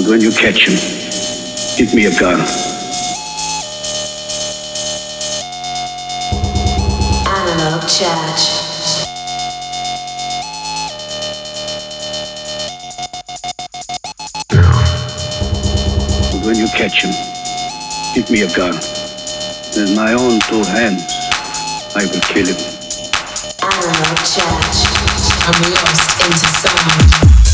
But when you catch him, give me a gun. Analog Church. When you catch him, give me a gun. With my own two hands, I will kill him. Analog I'm lost into sound.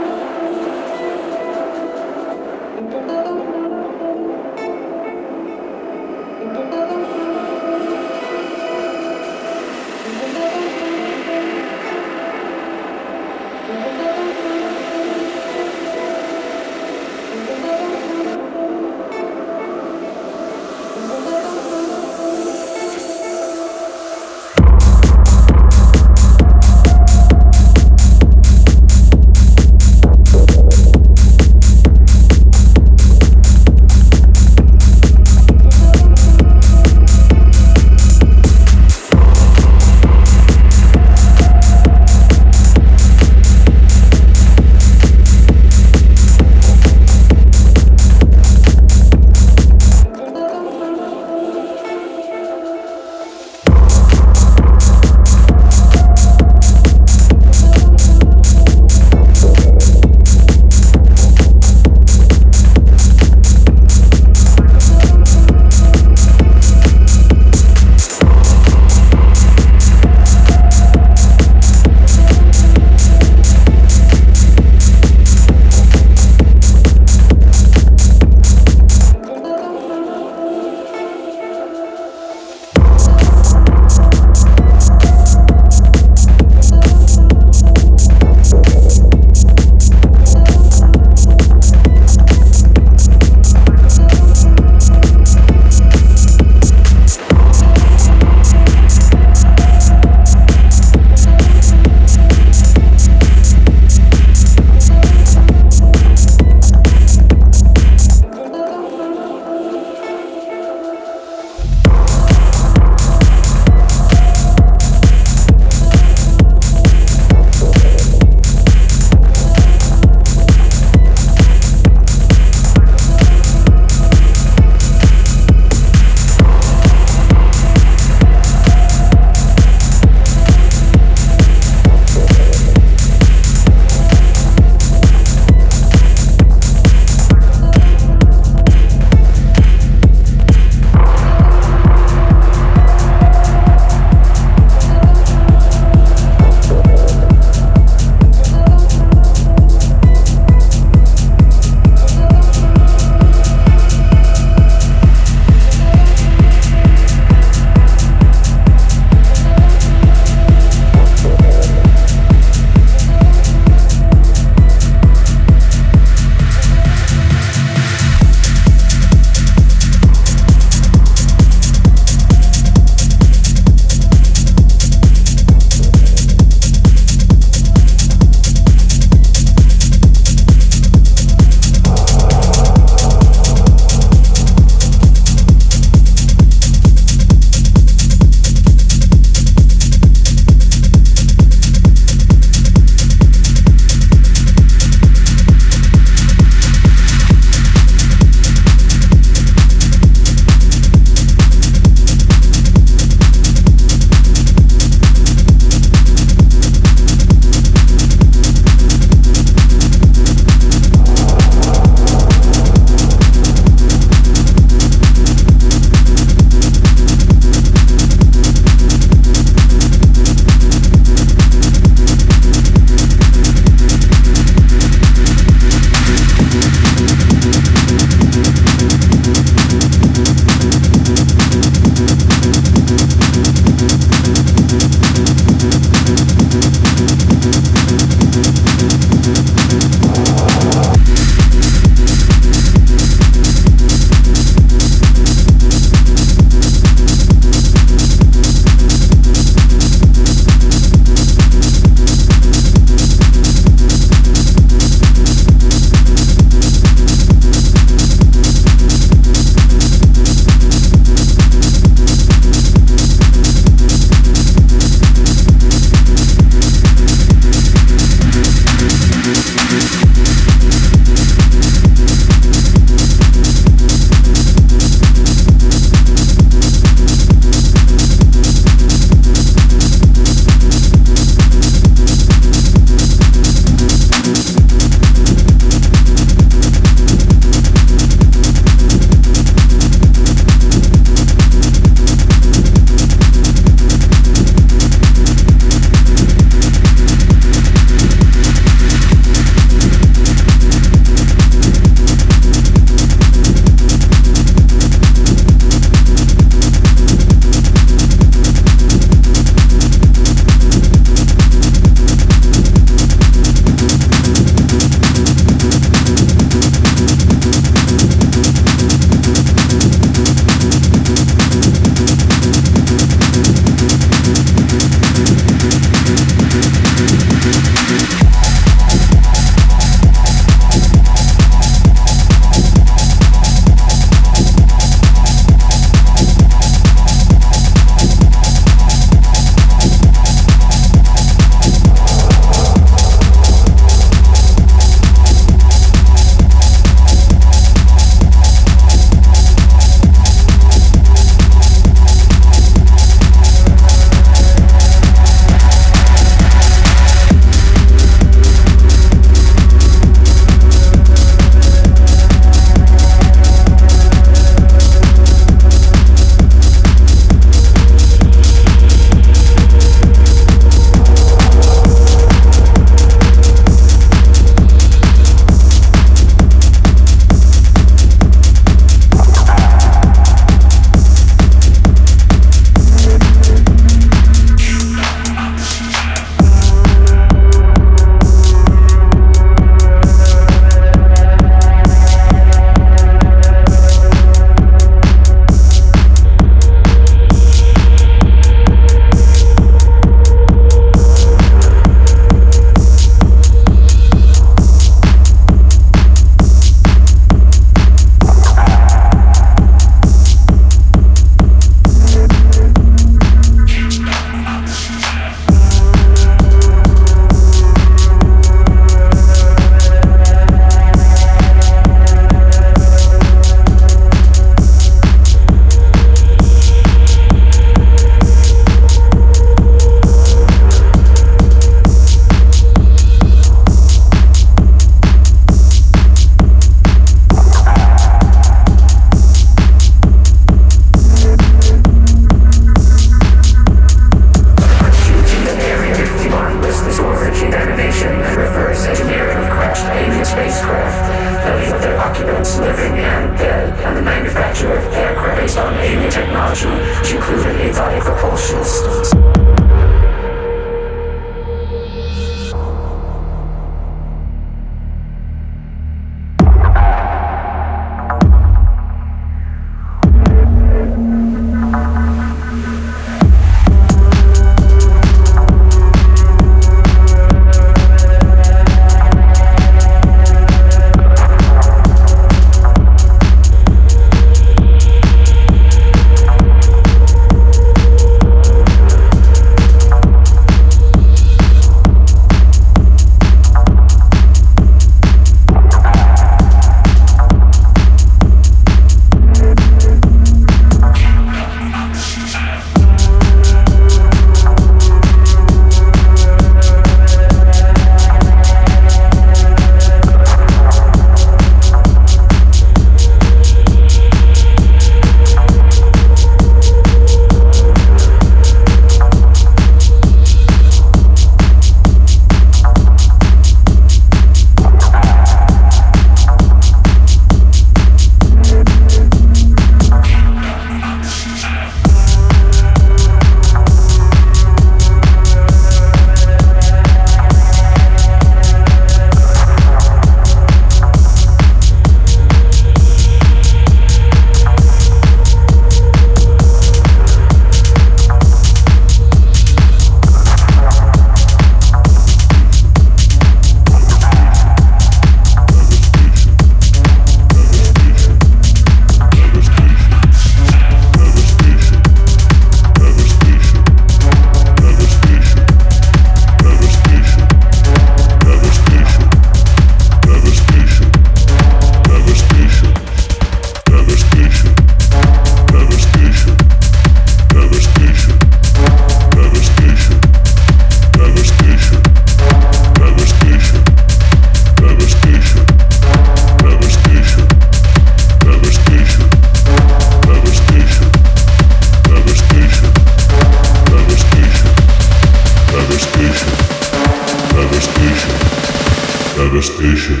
Devastation.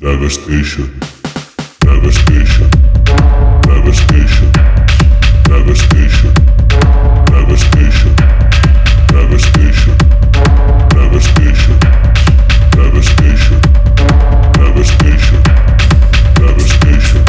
Devastation. Devastation. Devastation. Devastation. Devastation. Devastation. Devastation. Devastation. Devastation.